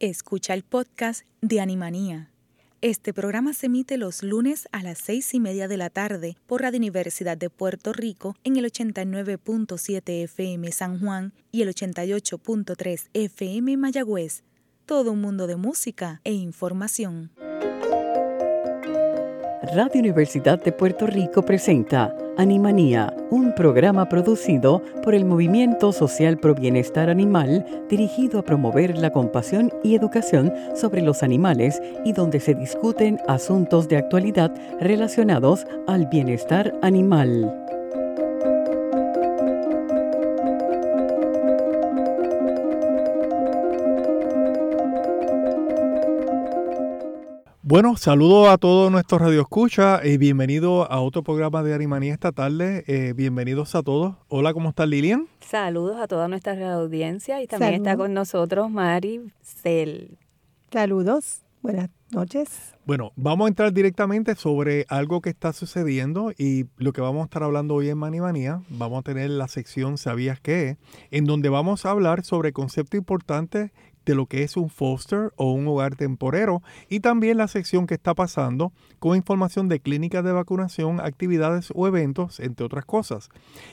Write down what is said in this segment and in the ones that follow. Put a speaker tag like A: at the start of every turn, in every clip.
A: Escucha el podcast de Animanía. Este programa se emite los lunes a las seis y media de la tarde por Radio Universidad de Puerto Rico en el 89.7 FM San Juan y el 88.3 FM Mayagüez. Todo un mundo de música e información.
B: Radio Universidad de Puerto Rico presenta Animanía, un programa producido por el Movimiento Social Pro Bienestar Animal dirigido a promover la compasión y educación sobre los animales y donde se discuten asuntos de actualidad relacionados al bienestar animal.
C: Bueno, saludo a todos nuestros radioescuchas y bienvenido a otro programa de Animanía esta tarde. Eh, bienvenidos a todos. Hola, ¿cómo está Lilian?
D: Saludos a toda nuestra audiencia y también está con nosotros Mari Cel.
E: Saludos, buenas noches.
C: Bueno, vamos a entrar directamente sobre algo que está sucediendo y lo que vamos a estar hablando hoy en Manimanía. Vamos a tener la sección ¿Sabías qué? En donde vamos a hablar sobre conceptos importantes de lo que es un foster o un hogar temporero y también la sección que está pasando con información de clínicas de vacunación, actividades o eventos, entre otras cosas.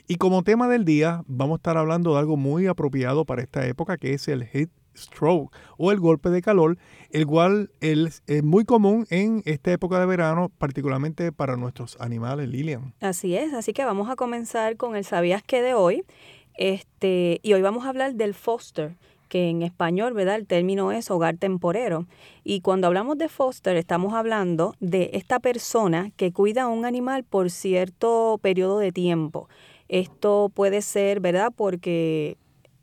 C: Y como tema del día vamos a estar hablando de algo muy apropiado para esta época que es el heat stroke o el golpe de calor, el cual es muy común en esta época de verano, particularmente para nuestros animales, Lilian.
D: Así es, así que vamos a comenzar con el sabías que de hoy. Este, y hoy vamos a hablar del foster que en español, ¿verdad? El término es hogar temporero. Y cuando hablamos de foster, estamos hablando de esta persona que cuida a un animal por cierto periodo de tiempo. Esto puede ser, ¿verdad? Porque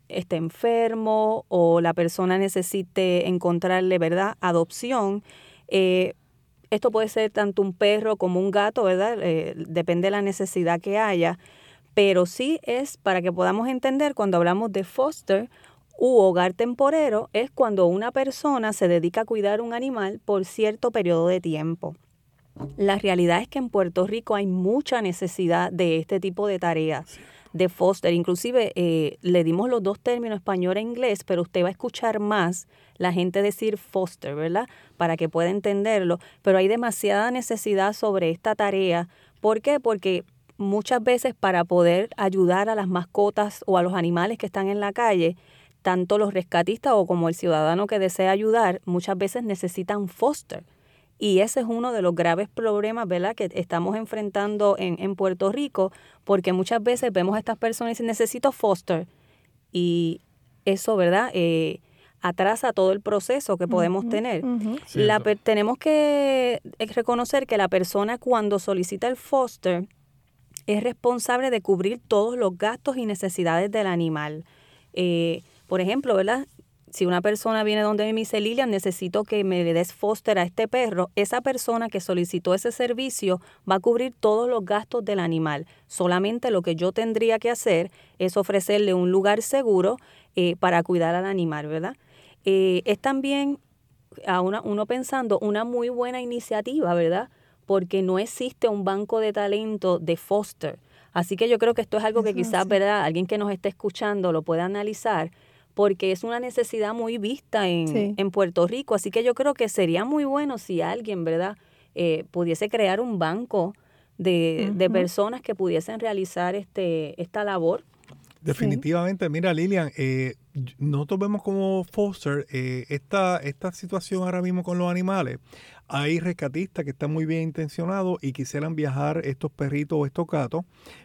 D: está enfermo o la persona necesite encontrarle, ¿verdad? Adopción. Eh, esto puede ser tanto un perro como un gato, ¿verdad? Eh, depende de la necesidad que haya. Pero sí es para que podamos entender cuando hablamos de foster u hogar temporero es cuando una persona se dedica a cuidar un animal por cierto periodo de tiempo. La realidad es que en Puerto Rico hay mucha necesidad de este tipo de tareas de foster. Inclusive eh, le dimos los dos términos español e inglés, pero usted va a escuchar más la gente decir foster, ¿verdad? Para que pueda entenderlo. Pero hay demasiada necesidad sobre esta tarea. ¿Por qué? Porque muchas veces para poder ayudar a las mascotas o a los animales que están en la calle, tanto los rescatistas o como el ciudadano que desea ayudar muchas veces necesitan foster. Y ese es uno de los graves problemas ¿verdad? que estamos enfrentando en, en Puerto Rico, porque muchas veces vemos a estas personas y dicen, necesito foster. Y eso, ¿verdad? Eh, atrasa todo el proceso que podemos tener. la, tenemos que eh, reconocer que la persona cuando solicita el foster es responsable de cubrir todos los gastos y necesidades del animal. Eh, por ejemplo, ¿verdad? Si una persona viene donde me dice, Lilian, necesito que me des foster a este perro, esa persona que solicitó ese servicio va a cubrir todos los gastos del animal. Solamente lo que yo tendría que hacer es ofrecerle un lugar seguro eh, para cuidar al animal, ¿verdad? Eh, es también, a uno pensando, una muy buena iniciativa, ¿verdad? Porque no existe un banco de talento de foster. Así que yo creo que esto es algo que quizás, ¿verdad? Alguien que nos esté escuchando lo pueda analizar porque es una necesidad muy vista en, en, Puerto Rico. Así que yo creo que sería muy bueno si alguien, ¿verdad?, eh, pudiese crear un banco de, de, personas que pudiesen realizar este, esta labor.
C: Definitivamente, mira Lilian, eh, nosotros vemos como Foster eh, esta, esta situación ahora mismo con los animales hay rescatistas que están muy bien intencionados y quisieran viajar estos perritos o estos gatos,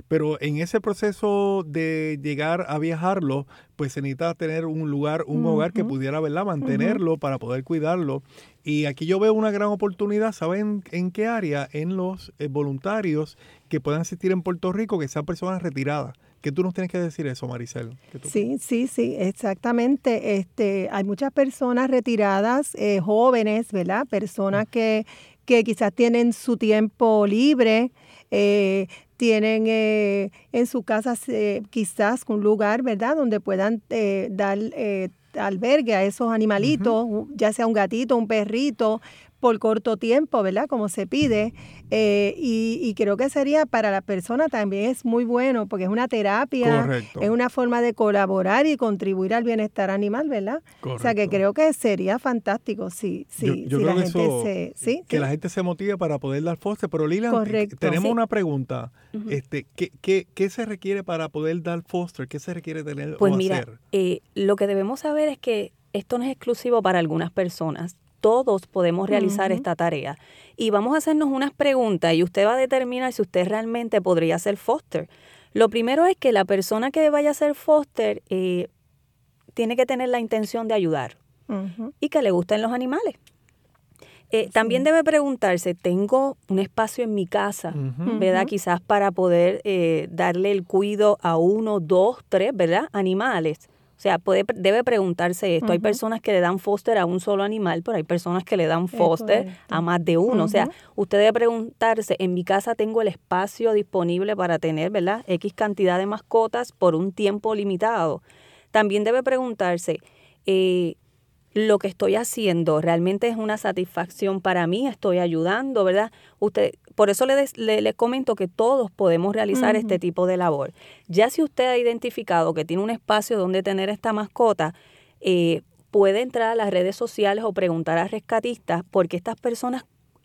C: pero en ese proceso de llegar a viajarlo, pues se necesita tener un lugar, un hogar que pudiera, ¿verdad? Mantenerlo para poder cuidarlo. Y aquí yo veo una gran oportunidad, ¿saben en qué área? En los eh, voluntarios que puedan asistir en Puerto Rico, que sean personas retiradas ¿Qué tú nos tienes que decir eso, Maricel?
E: Sí, sí, sí, exactamente. Este, hay muchas personas retiradas, eh, jóvenes, ¿verdad? Personas que, que quizás tienen su tiempo libre, eh, tienen eh, en su casa quizás un lugar, ¿verdad? Donde puedan dar albergue a esos animalitos, ya sea un gatito, un perrito, por corto tiempo, ¿verdad? Como se pide. Eh, y, creo que sería para la persona también es muy bueno porque es una terapia, es una forma de colaborar y contribuir al bienestar animal, ¿verdad? O sea que creo que sería fantástico si, si, la gente se...
C: Que la gente se motive para poder dar foster. Pero Lila, tenemos una pregunta. este, ¿qué, qué, qué, se requiere para poder dar foster? ¿Qué se requiere tener
D: pues mira, Eh, lo que debemos saber es que esto no es exclusivo para algunas personas todos podemos realizar esta tarea. Y vamos a hacernos unas preguntas y usted va a determinar si usted realmente podría ser foster. Lo primero es que la persona que vaya a ser foster eh, tiene que tener la intención de ayudar y que le gusten los animales. Eh, también debe preguntarse, ¿tengo un espacio en mi casa, verdad? Quizás para poder eh, darle el cuido a uno, dos, tres, ¿verdad? Animales. O sea, puede, debe preguntarse esto. Hay personas que le dan foster a un solo animal, pero hay personas que le dan foster a más de uno. O sea, usted debe preguntarse, en mi casa tengo el espacio disponible para tener, ¿verdad? X cantidad de mascotas por un tiempo limitado. También debe preguntarse, eh, lo que estoy haciendo realmente es una satisfacción para mí, estoy ayudando, ¿verdad? Usted, por eso le, le, comento que todos podemos realizar este tipo de labor. Ya si usted ha identificado que tiene un espacio donde tener esta mascota, eh, puede entrar a las redes sociales o preguntar a rescatistas porque estas personas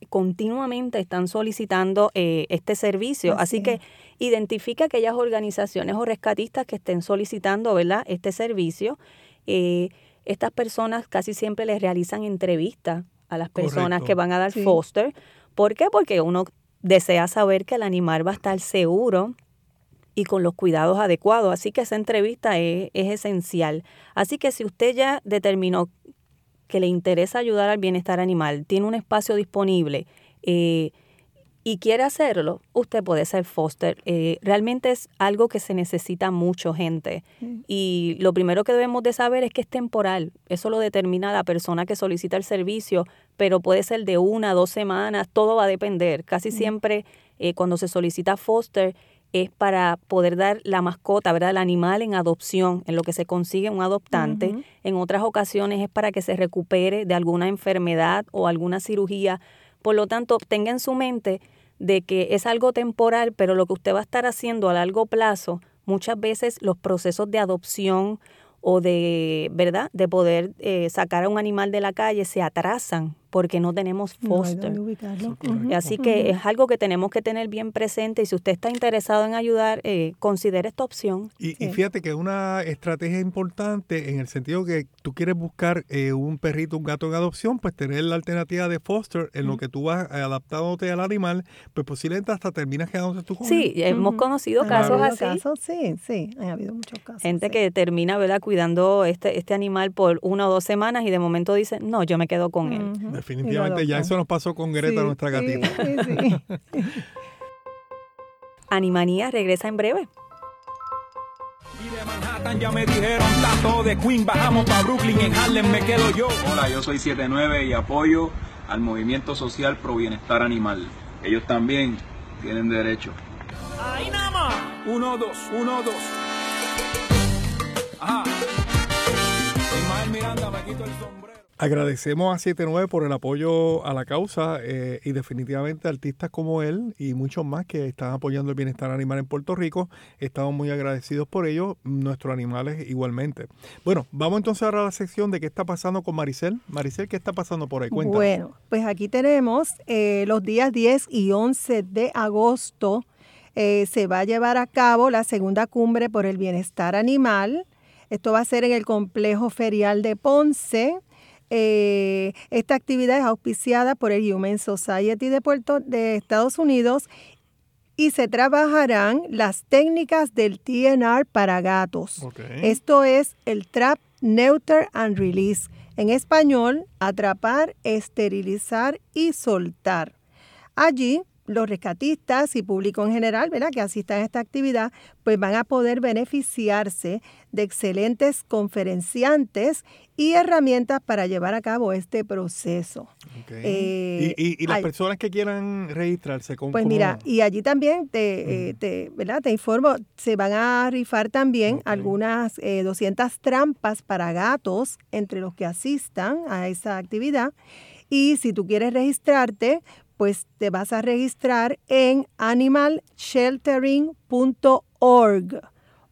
D: continuamente están solicitando eh, este servicio. Así, que identifica aquellas organizaciones o rescatistas que estén solicitando ¿verdad? este servicio. Eh, estas personas casi siempre les realizan entrevistas a las personas que van a dar foster. ¿Por qué? Porque uno desea saber que el animal va a estar seguro y con los cuidados adecuados. Así que esa entrevista es, esencial. Así que si usted ya determinó que le interesa ayudar al bienestar animal, tiene un espacio disponible, eh, y quiere hacerlo, usted puede ser foster. Eh, realmente es algo que se necesita mucho, gente. Y lo primero que debemos de saber es que es temporal. Eso lo determina la persona que solicita el servicio, pero puede ser de una, dos semanas, todo va a depender. Casi siempre eh, cuando se solicita foster es para poder dar la mascota, ¿verdad? El animal en adopción, en lo que se consigue un adoptante. En otras ocasiones es para que se recupere de alguna enfermedad o alguna cirugía. Por lo tanto, tenga en su mente de que es algo temporal, pero lo que usted va a estar haciendo a largo plazo, muchas veces los procesos de adopción o de, ¿verdad?, de poder eh, sacar a un animal de la calle se atrasan porque no tenemos foster. Así que es algo que tenemos que tener bien presente y si usted está interesado en ayudar, eh, considere esta opción.
C: Y, fíjate que es una estrategia importante en el sentido que tú quieres buscar eh, un perrito, un gato en adopción, pues tener la alternativa de foster en lo que tú vas adaptándote al animal, pues posiblemente hasta terminas quedándote tú con
D: Sí, hemos conocido casos así.
E: sí, sí, ha habido muchos casos.
D: Gente que termina, ¿verdad?, cuidando este, este animal por una o dos semanas y de momento dice, no, yo me quedo con él.
C: Definitivamente, ya eso nos pasó con Greta, nuestra gatita.
D: Animanía regresa en breve.
F: Y de Manhattan ya me dijeron tanto de Queen, bajamos para Brooklyn, en Harlem me quedo yo.
G: Hola, yo soy 79 y apoyo al movimiento social pro bienestar animal. Ellos también tienen derecho.
F: Ahí nada más. Uno, dos, uno, dos. Ajá. Ismael Miranda, me quito el sombrero.
C: Agradecemos a 79 por el apoyo a la causa eh, y definitivamente artistas como él y muchos más que están apoyando el bienestar animal en Puerto Rico. Estamos muy agradecidos por ello, nuestros animales igualmente. Bueno, vamos entonces ahora a la sección de qué está pasando con Maricel. Maricel, ¿qué está pasando por ahí? Cuéntanos.
E: Bueno, pues aquí tenemos eh, los días 10 y 11 de agosto. Eh, se va a llevar a cabo la segunda cumbre por el bienestar animal. Esto va a ser en el complejo ferial de Ponce. Eh, esta actividad es auspiciada por el Human Society de Puerto de Estados Unidos y se trabajarán las técnicas del TNR para gatos. Esto es el Trap, Neuter and Release. En español, atrapar, esterilizar y soltar. Allí los rescatistas y público en general, ¿verdad? que asistan a esta actividad, pues van a poder beneficiarse de excelentes conferenciantes y herramientas para llevar a cabo este proceso.
C: Eh, ¿Y, las personas que quieran registrarse? ¿cómo,
E: pues mira, y allí también te, eh, te, ¿verdad? te informo, se van a rifar también algunas 200 eh, trampas para gatos entre los que asistan a esa actividad. Y si tú quieres registrarte, pues te vas a registrar en animalsheltering.org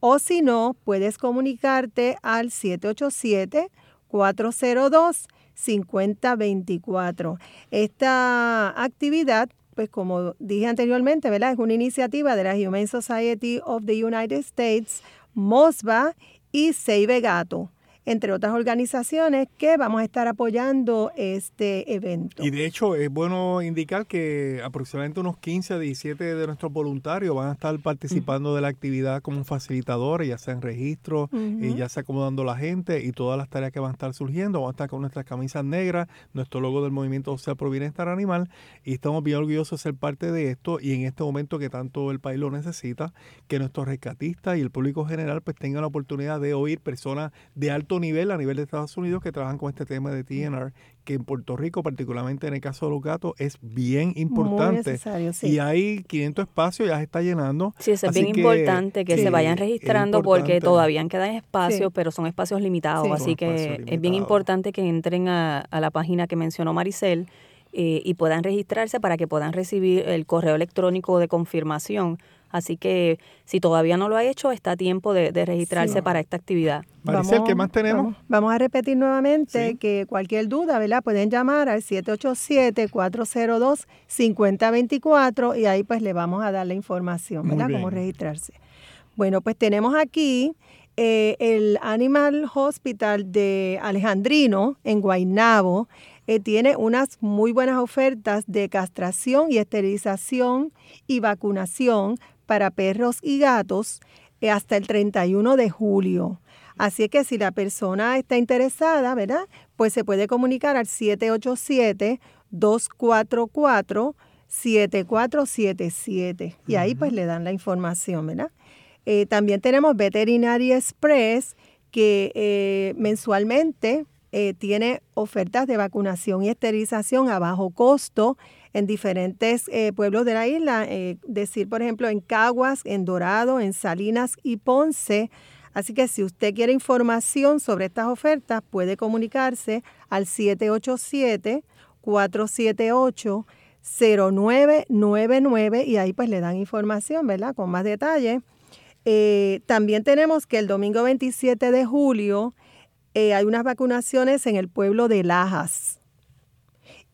E: o si no, puedes comunicarte al 787-402-5024. Esta actividad, pues como dije anteriormente, ¿verdad? Es una iniciativa de la Humane Society of the United States, MOSBA y Save Gato entre otras organizaciones que vamos a estar apoyando este evento.
C: Y de hecho es bueno indicar que aproximadamente unos 15 a 17 de nuestros voluntarios van a estar participando de la actividad como facilitadores, ya sea en registro, y ya sea acomodando la gente y todas las tareas que van a estar surgiendo. Van a estar con nuestras camisas negras, nuestro logo del Movimiento Social Pro Bienestar Animal y estamos bien orgullosos de ser parte de esto y en este momento que tanto el país lo necesita, que nuestros rescatistas y el público general pues tengan la oportunidad de oír personas de alto nivel, a nivel de Estados Unidos, que trabajan con este tema de TNR, que en Puerto Rico, particularmente en el caso de los gatos, es bien importante. Y hay 500 espacios, ya se está llenando.
D: Sí, es bien importante que, se vayan registrando porque todavía quedan espacios, pero son espacios limitados. así que es bien importante que entren a, la página que mencionó Maricel. Eh, y puedan registrarse para que puedan recibir el correo electrónico de confirmación Así que si todavía no lo ha hecho, está a tiempo de, registrarse para esta actividad.
C: Maricel, ¿qué más tenemos?
E: Vamos, a repetir nuevamente que cualquier duda, ¿verdad? Pueden llamar al 787-402-5024 y ahí pues le vamos a dar la información, ¿verdad? Cómo registrarse. Bueno, pues tenemos aquí eh, el Animal Hospital de Alejandrino en Guaynabo. Eh, tiene unas muy buenas ofertas de castración y esterilización y vacunación para perros y gatos eh, hasta el 31 de julio. Así que si la persona está interesada, ¿verdad? Pues se puede comunicar al 787-244-7477 y ahí pues le dan la información, ¿verdad? Eh, también tenemos Veterinary Express que eh, mensualmente tiene ofertas de vacunación y esterilización a bajo costo en diferentes eh, pueblos de la isla, eh, decir, por ejemplo, en Caguas, en Dorado, en Salinas y Ponce. Así que si usted quiere información sobre estas ofertas, puede comunicarse al 787-478-0999 y ahí pues le dan información, ¿verdad? Con más detalle. Eh, también tenemos que el domingo 27 de julio hay unas vacunaciones en el pueblo de Lajas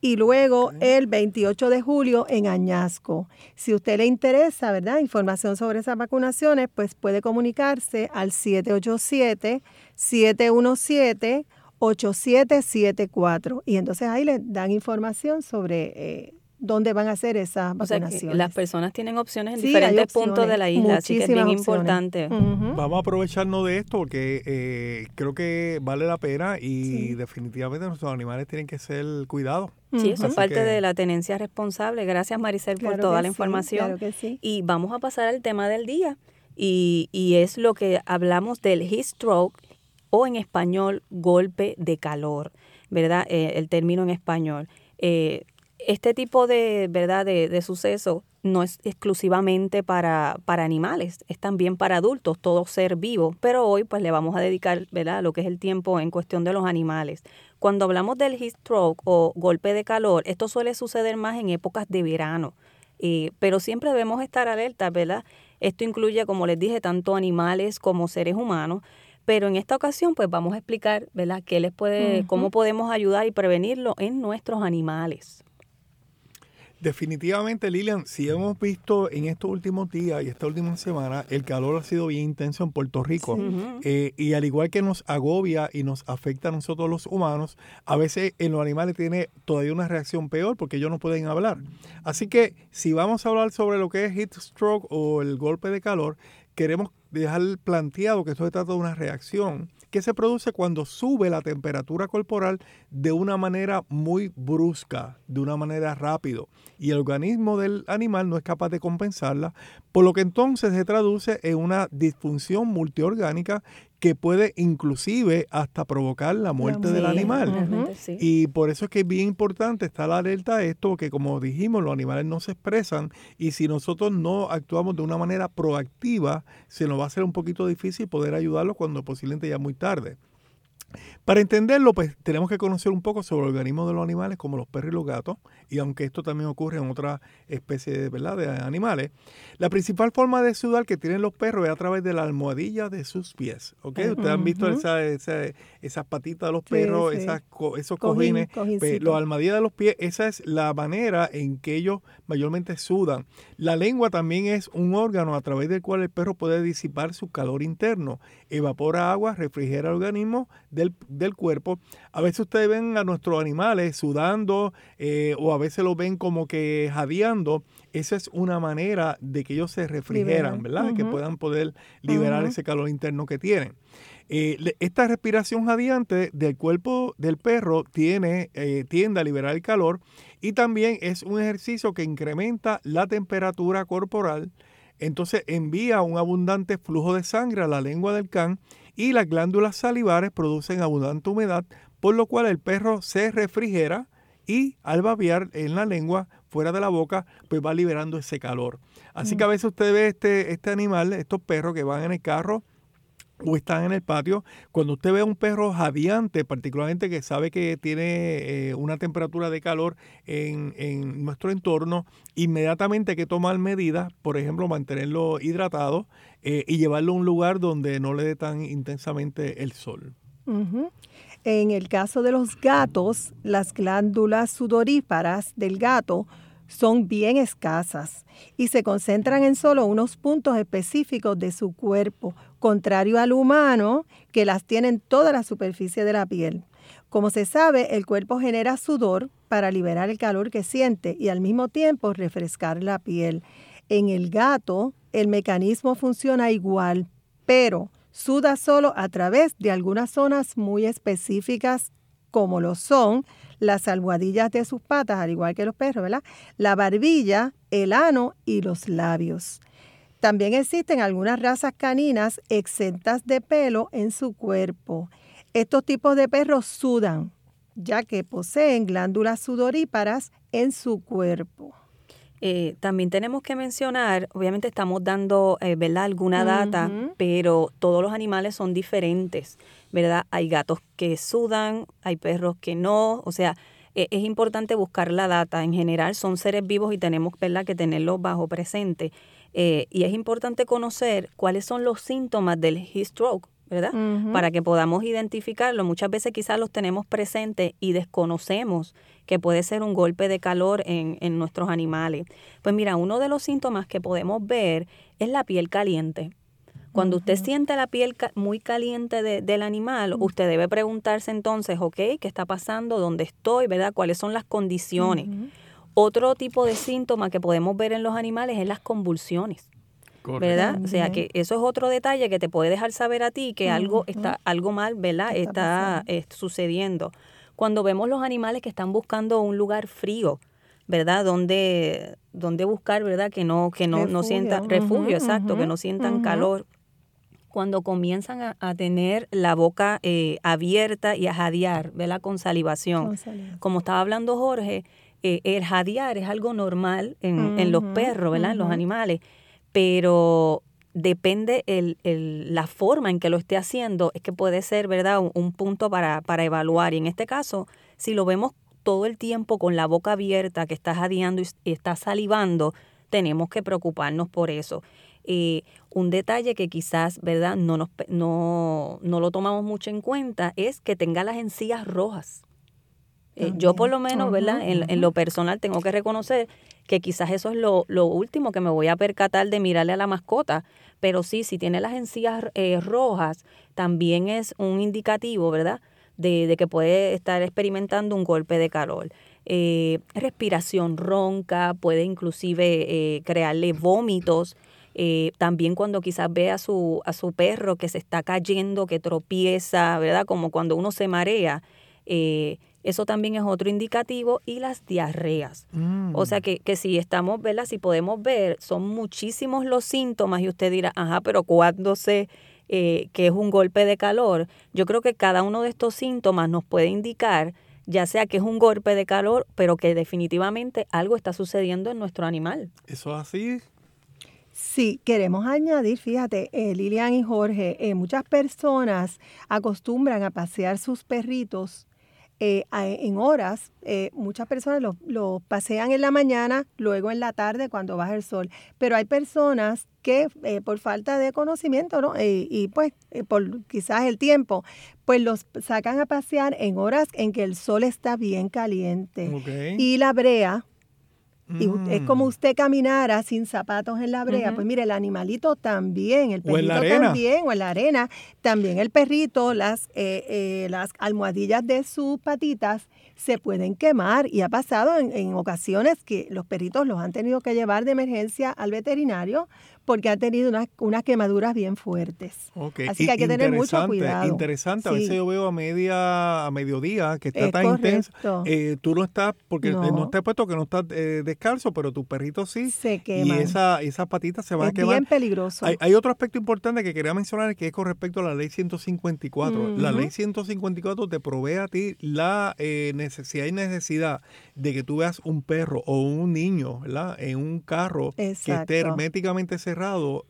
E: y luego el 28 de julio en Añasco. Si usted le interesa, ¿verdad? Información sobre esas vacunaciones, pues puede comunicarse al 787 717 8774 y entonces ahí le dan información sobre eh, dónde van a hacer esas vacunaciones.
D: las personas tienen opciones en diferentes puntos de la isla, así que es bien importante.
C: Vamos a aprovecharnos de esto porque eh, creo que vale la pena y definitivamente nuestros animales tienen que ser cuidados.
D: Sí, eso es parte de la tenencia responsable. Gracias Maricel por toda la información. Y vamos a pasar al tema del día y, y es lo que hablamos del heat stroke o en español golpe de calor, ¿verdad? Eh, el término en español. Eh, este tipo de, ¿verdad? De, de suceso no es exclusivamente para, para animales, es también para adultos, todo ser vivo, pero hoy pues le vamos a dedicar ¿verdad? lo que es el tiempo en cuestión de los animales. Cuando hablamos del heat stroke o golpe de calor, esto suele suceder más en épocas de verano, eh, pero siempre debemos estar alertas, ¿verdad? Esto incluye, como les dije, tanto animales como seres humanos, pero en esta ocasión pues vamos a explicar, ¿verdad? Qué les puede, cómo podemos ayudar y prevenirlo en nuestros animales.
C: Definitivamente, Lilian, si hemos visto en estos últimos días y esta última semana, el calor ha sido bien intenso en Puerto Rico. Eh, y al igual que nos agobia y nos afecta a nosotros los humanos, a veces en los animales tiene todavía una reacción peor porque ellos no pueden hablar. Así que si vamos a hablar sobre lo que es heat stroke o el golpe de calor, queremos dejar planteado que esto se trata de una reacción que se produce cuando sube la temperatura corporal de una manera muy brusca, de una manera rápido, y el organismo del animal no es capaz de compensarla, por lo que entonces se traduce en una disfunción multiorgánica que puede inclusive hasta provocar la muerte del animal. Y por eso es que es bien importante estar alerta a esto, que como dijimos, los animales no se expresan y si nosotros no actuamos de una manera proactiva, se nos va a hacer un poquito difícil poder ayudarlos cuando posiblemente ya es muy tarde. Para entenderlo, pues tenemos que conocer un poco sobre los organismos de los animales, como los perros y los gatos, y aunque esto también ocurre en otras especies ¿verdad? de animales, la principal forma de sudar que tienen los perros es a través de la almohadilla de sus pies. ¿ok? Ustedes han visto esa, esas patitas de los perros, Esas, esos cojines, pues, los almohadillas de los pies, esa es la manera en que ellos mayormente sudan. La lengua también es un órgano a través del cual el perro puede disipar su calor interno, evapora agua, refrigera el organismo del del cuerpo. A veces ustedes ven a nuestros animales sudando eh, o a veces lo ven como que jadeando. Esa es una manera de que ellos se refrigeran, ¿verdad? Que puedan poder liberar ese calor interno que tienen. Eh, esta respiración jadeante del cuerpo del perro tiene, eh, tiende a liberar el calor y también es un ejercicio que incrementa la temperatura corporal. Entonces envía un abundante flujo de sangre a la lengua del can y las glándulas salivares producen abundante humedad, por lo cual el perro se refrigera y al babear en la lengua, fuera de la boca, pues va liberando ese calor. Así que a mm. veces usted ve este, este animal, estos perros que van en el carro o están en el patio, cuando usted ve a un perro jadeante, particularmente que sabe que tiene eh, una temperatura de calor en, en, nuestro entorno, inmediatamente hay que tomar medidas, por ejemplo, mantenerlo hidratado eh, y llevarlo a un lugar donde no le dé tan intensamente el sol.
E: En el caso de los gatos, las glándulas sudoríparas del gato son bien escasas y se concentran en solo unos puntos específicos de su cuerpo, contrario al humano, que las tiene en toda la superficie de la piel. Como se sabe, el cuerpo genera sudor para liberar el calor que siente y al mismo tiempo refrescar la piel. En el gato, el mecanismo funciona igual, pero suda solo a través de algunas zonas muy específicas como lo son las almohadillas de sus patas, al igual que los perros, ¿verdad? La barbilla, el ano y los labios. También existen algunas razas caninas exentas de pelo en su cuerpo. Estos tipos de perros sudan, ya que poseen glándulas sudoríparas en su cuerpo.
D: Eh, también tenemos que mencionar, obviamente estamos dando, eh, ¿verdad?, alguna data, pero todos los animales son diferentes, ¿verdad? Hay gatos que sudan, hay perros que no, o sea, e, es importante buscar la data. En general son seres vivos y tenemos, ¿verdad?, que tenerlos bajo presente. Eh, y es importante conocer cuáles son los síntomas del heat stroke, ¿verdad? Para que podamos identificarlo. Muchas veces quizás los tenemos presentes y desconocemos que puede ser un golpe de calor en, en nuestros animales. Pues mira, uno de los síntomas que podemos ver es la piel caliente. Cuando usted siente la piel muy caliente del animal, usted debe preguntarse entonces, ok, ¿qué está pasando? ¿Dónde estoy? ¿Verdad? ¿Cuáles son las condiciones? Otro tipo de síntoma que podemos ver en los animales es las convulsiones. ¿Verdad? O sea que eso es otro detalle que te puede dejar saber a ti que algo está, algo mal, ¿verdad? Está, eh, sucediendo. Cuando vemos los animales que están buscando un lugar frío, ¿verdad? Donde, donde buscar, ¿verdad? Que no, que no, no sientan refugio, exacto, que no sientan calor. Cuando comienzan a, tener la boca eh, abierta y a jadear, ¿verdad? Con salivación. Como estaba hablando Jorge, eh, el jadear es algo normal en, en los perros, ¿verdad? En los animales pero depende el, el, la forma en que lo esté haciendo, es que puede ser, ¿verdad?, un, punto para, para, evaluar. Y en este caso, si lo vemos todo el tiempo con la boca abierta, que está jadeando y está salivando, tenemos que preocuparnos por eso. Eh, un detalle que quizás, ¿verdad?, no, nos, no, no lo tomamos mucho en cuenta es que tenga las encías rojas. Eh, yo por lo menos, ¿verdad? En, lo personal tengo que reconocer que quizás eso es lo, último que me voy a percatar de mirarle a la mascota, pero sí, si tiene las encías eh, rojas, también es un indicativo, ¿verdad? De, que puede estar experimentando un golpe de calor. Eh, respiración ronca, puede inclusive crearle vómitos. también cuando quizás ve a su, a su perro que se está cayendo, que tropieza, ¿verdad? Como cuando uno se marea. Eso también es otro indicativo y las diarreas. O sea mm. que, que, si estamos, ¿verdad? Si podemos ver, son muchísimos los síntomas y usted dirá, ajá, pero ¿cuándo sé eh, que es un golpe de calor? Yo creo que cada uno de estos síntomas nos puede indicar ya sea que es un golpe de calor, pero que definitivamente algo está sucediendo en nuestro animal.
C: ¿Eso es así?
E: Sí, queremos añadir, fíjate, eh, Lilian y Jorge, eh, muchas personas acostumbran a pasear sus perritos eh, en horas. muchas personas los pasean en la mañana, luego en la tarde cuando baja el sol. Pero hay personas que por falta de conocimiento ¿no? y pues por quizás el tiempo, pues los sacan a pasear en horas en que el sol está bien caliente. Y la brea, y es como mm. usted caminara sin zapatos en la brea. Pues mire, el animalito también, el perrito también, o en la arena, también el perrito, las, eh, eh, las almohadillas de sus patitas se pueden quemar. Y ha pasado en, en ocasiones que los perritos los han tenido que llevar de emergencia al veterinario porque ha tenido unas, unas quemaduras bien fuertes. Así que hay que tener mucho cuidado.
C: Interesante, a veces yo veo a media a mediodía que está tan intenso. Eh, tú no estás, porque no, no está puesto que no estás eh, descalzo, pero tu perrito sí.
E: Se quema.
C: Y esa, esa patita se va a quemar.
E: Es bien peligroso.
C: Hay, otro aspecto importante que quería mencionar que es con respecto a la ley 154. La ley 154 te provee a ti la eh, si hay necesidad de que tú veas un perro o un niño ¿verdad? en un carro que esté herméticamente cerrado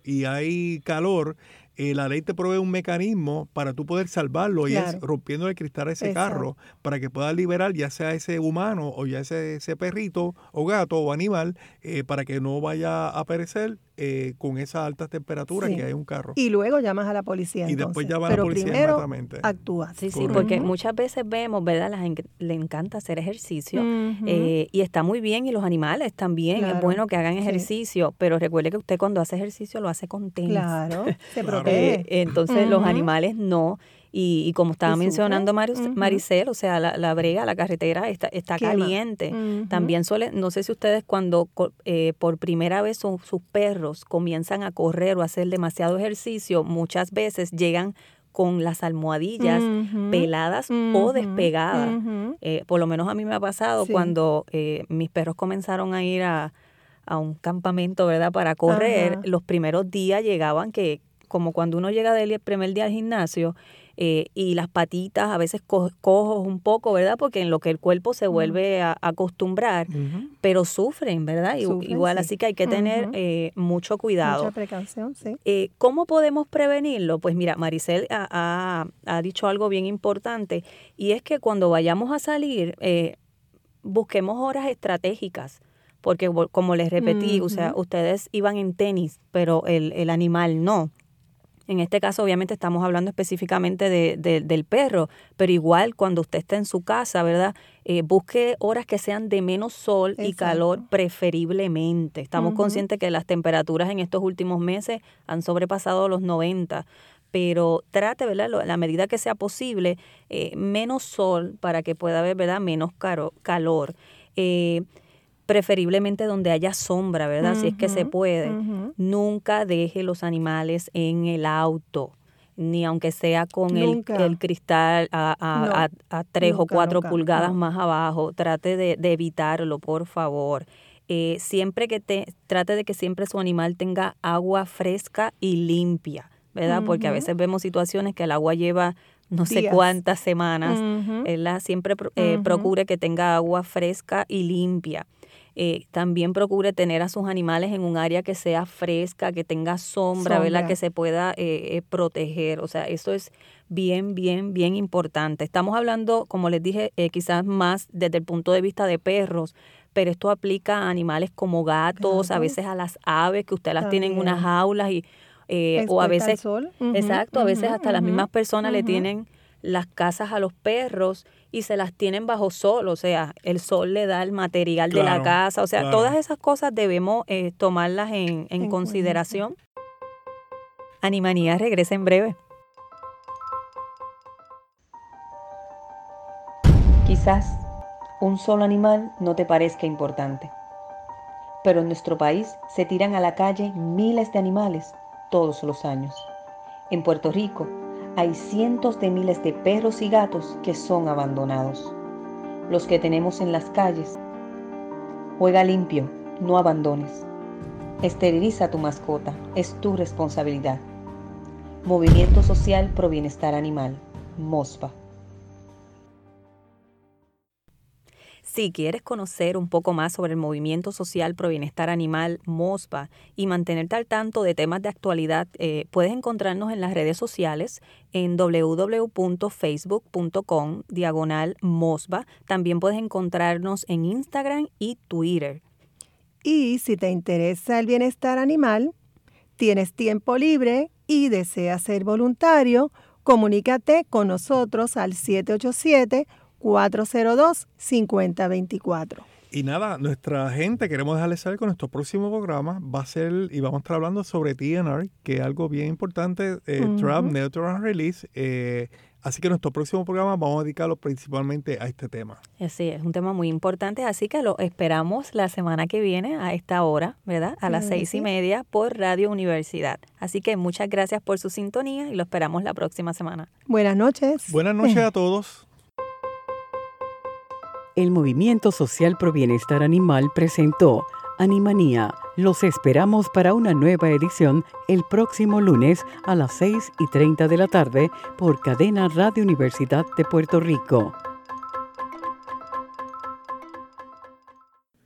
C: y hay calor, eh, la ley te provee un mecanismo para tú poder salvarlo y es rompiendo el cristal a ese carro para que pueda liberar ya sea ese humano o ya ese, ese perrito o gato o animal eh, para que no vaya a perecer eh, con esas altas temperaturas que hay un carro.
E: Y luego llamas a la policía.
C: Y después llamas a la policía
E: primero Actúa.
D: Sí, sí, porque muchas veces vemos, ¿verdad? La gente le encanta hacer ejercicio eh, y está muy bien y los animales también. Es bueno que hagan ejercicio, pero recuerde que usted cuando hace ejercicio lo hace con tenis.
E: Claro, se protege.
D: Eh, entonces los animales no. Y, como estaba mencionando Maricel, o sea, la, la, brega, la carretera está, está caliente. También suele, no sé si ustedes cuando eh, por primera vez sus perros comienzan a correr o a hacer demasiado ejercicio, muchas veces llegan con las almohadillas peladas o despegadas. Eh, por lo menos a mí me ha pasado cuando eh, mis perros comenzaron a ir a, a un campamento, ¿verdad? Para correr, los primeros días llegaban que, como cuando uno llega del primer día al gimnasio, eh, y las patitas a veces cojos un poco, ¿verdad? Porque en lo que el cuerpo se vuelve a, acostumbrar, pero sufren, ¿verdad? Igual, así que hay que tener eh, mucho cuidado.
E: Mucha precaución, sí.
D: Eh, ¿Cómo podemos prevenirlo? Pues mira, Maricel ha, ha, dicho algo bien importante y es que cuando vayamos a salir, busquemos horas estratégicas porque como les repetí, o sea, ustedes iban en tenis, pero el, el animal no. En este caso, obviamente, estamos hablando específicamente de, del perro, pero igual cuando usted está en su casa, ¿verdad? Eh, busque horas que sean de menos sol y calor preferiblemente. Estamos conscientes que las temperaturas en estos últimos meses han sobrepasado los 90 pero trate, ¿verdad? La medida que sea posible, eh, menos sol para que pueda haber, ¿verdad? Menos caro, calor. Eh, preferiblemente donde haya sombra, ¿verdad? si es que se puede. Nunca deje los animales en el auto, ni aunque sea con el, cristal a, tres o cuatro pulgadas más abajo. Trate de, evitarlo, por favor. Eh, siempre que te, trate de que siempre su animal tenga agua fresca y limpia, ¿verdad? Porque a veces vemos situaciones que el agua lleva no sé cuántas semanas, Siempre eh, procure que tenga agua fresca y limpia. Eh, también procure tener a sus animales en un área que sea fresca, que tenga sombra, ¿verdad? Que se pueda eh, eh, proteger. O sea, eso es bien, bien, bien importante. Estamos hablando, como les dije, quizás más desde el punto de vista de perros, pero esto aplica a animales como gatos, a veces a las aves que usted las tiene en unas jaulas y o a veces, exacto, a veces hasta las mismas personas le tienen las casas a los perros y se las tienen bajo sol, o sea, el sol le da el material de la casa, o sea, todas esas cosas debemos eh, tomarlas en, en consideración. Animanía regresa en breve. Quizás un solo animal no te parezca importante, pero en nuestro país se tiran a la calle miles de animales todos los años. En Puerto Rico, hay cientos de miles de perros y gatos que son abandonados. Los que tenemos en las calles. Juega limpio, no abandones. Esteriliza tu mascota, es tu responsabilidad. Movimiento Social Pro Bienestar Animal, MOSPA. Si quieres conocer un poco más sobre el movimiento social pro bienestar animal MOSBA y mantenerte al tanto de temas de actualidad, eh, puedes encontrarnos en las redes sociales en www.facebook.com diagonal MOSBA. También puedes encontrarnos en Instagram y Twitter.
E: Y si te interesa el bienestar animal, tienes tiempo libre y deseas ser voluntario, comunícate con nosotros al 787 402-5024.
C: Y nada, nuestra gente, queremos dejarles saber con nuestro próximo programa va a ser, y vamos a estar hablando sobre TNR, que es algo bien importante, eh, Trap Neutral Release. Eh, así que nuestro próximo programa vamos a dedicarlo principalmente a este tema.
D: Sí, es un tema muy importante, así que lo esperamos la semana que viene a esta hora, ¿verdad? A las seis y media por Radio Universidad. Así que muchas gracias por su sintonía y lo esperamos la próxima semana.
E: Buenas noches.
C: Buenas noches a todos
B: el Movimiento Social Pro Bienestar Animal presentó Animanía. Los esperamos para una nueva edición el próximo lunes a las 6 y 30 de la tarde por Cadena Radio Universidad de Puerto Rico.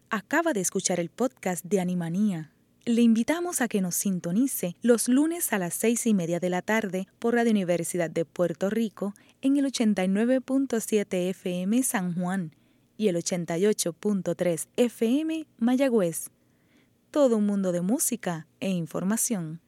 A: Acaba de escuchar el podcast de Animanía. Le invitamos a que nos sintonice los lunes a las seis y media de la tarde por Radio Universidad de Puerto Rico en el 89.7 FM San Juan y el 88.3 FM Mayagüez. Todo un mundo de música e información.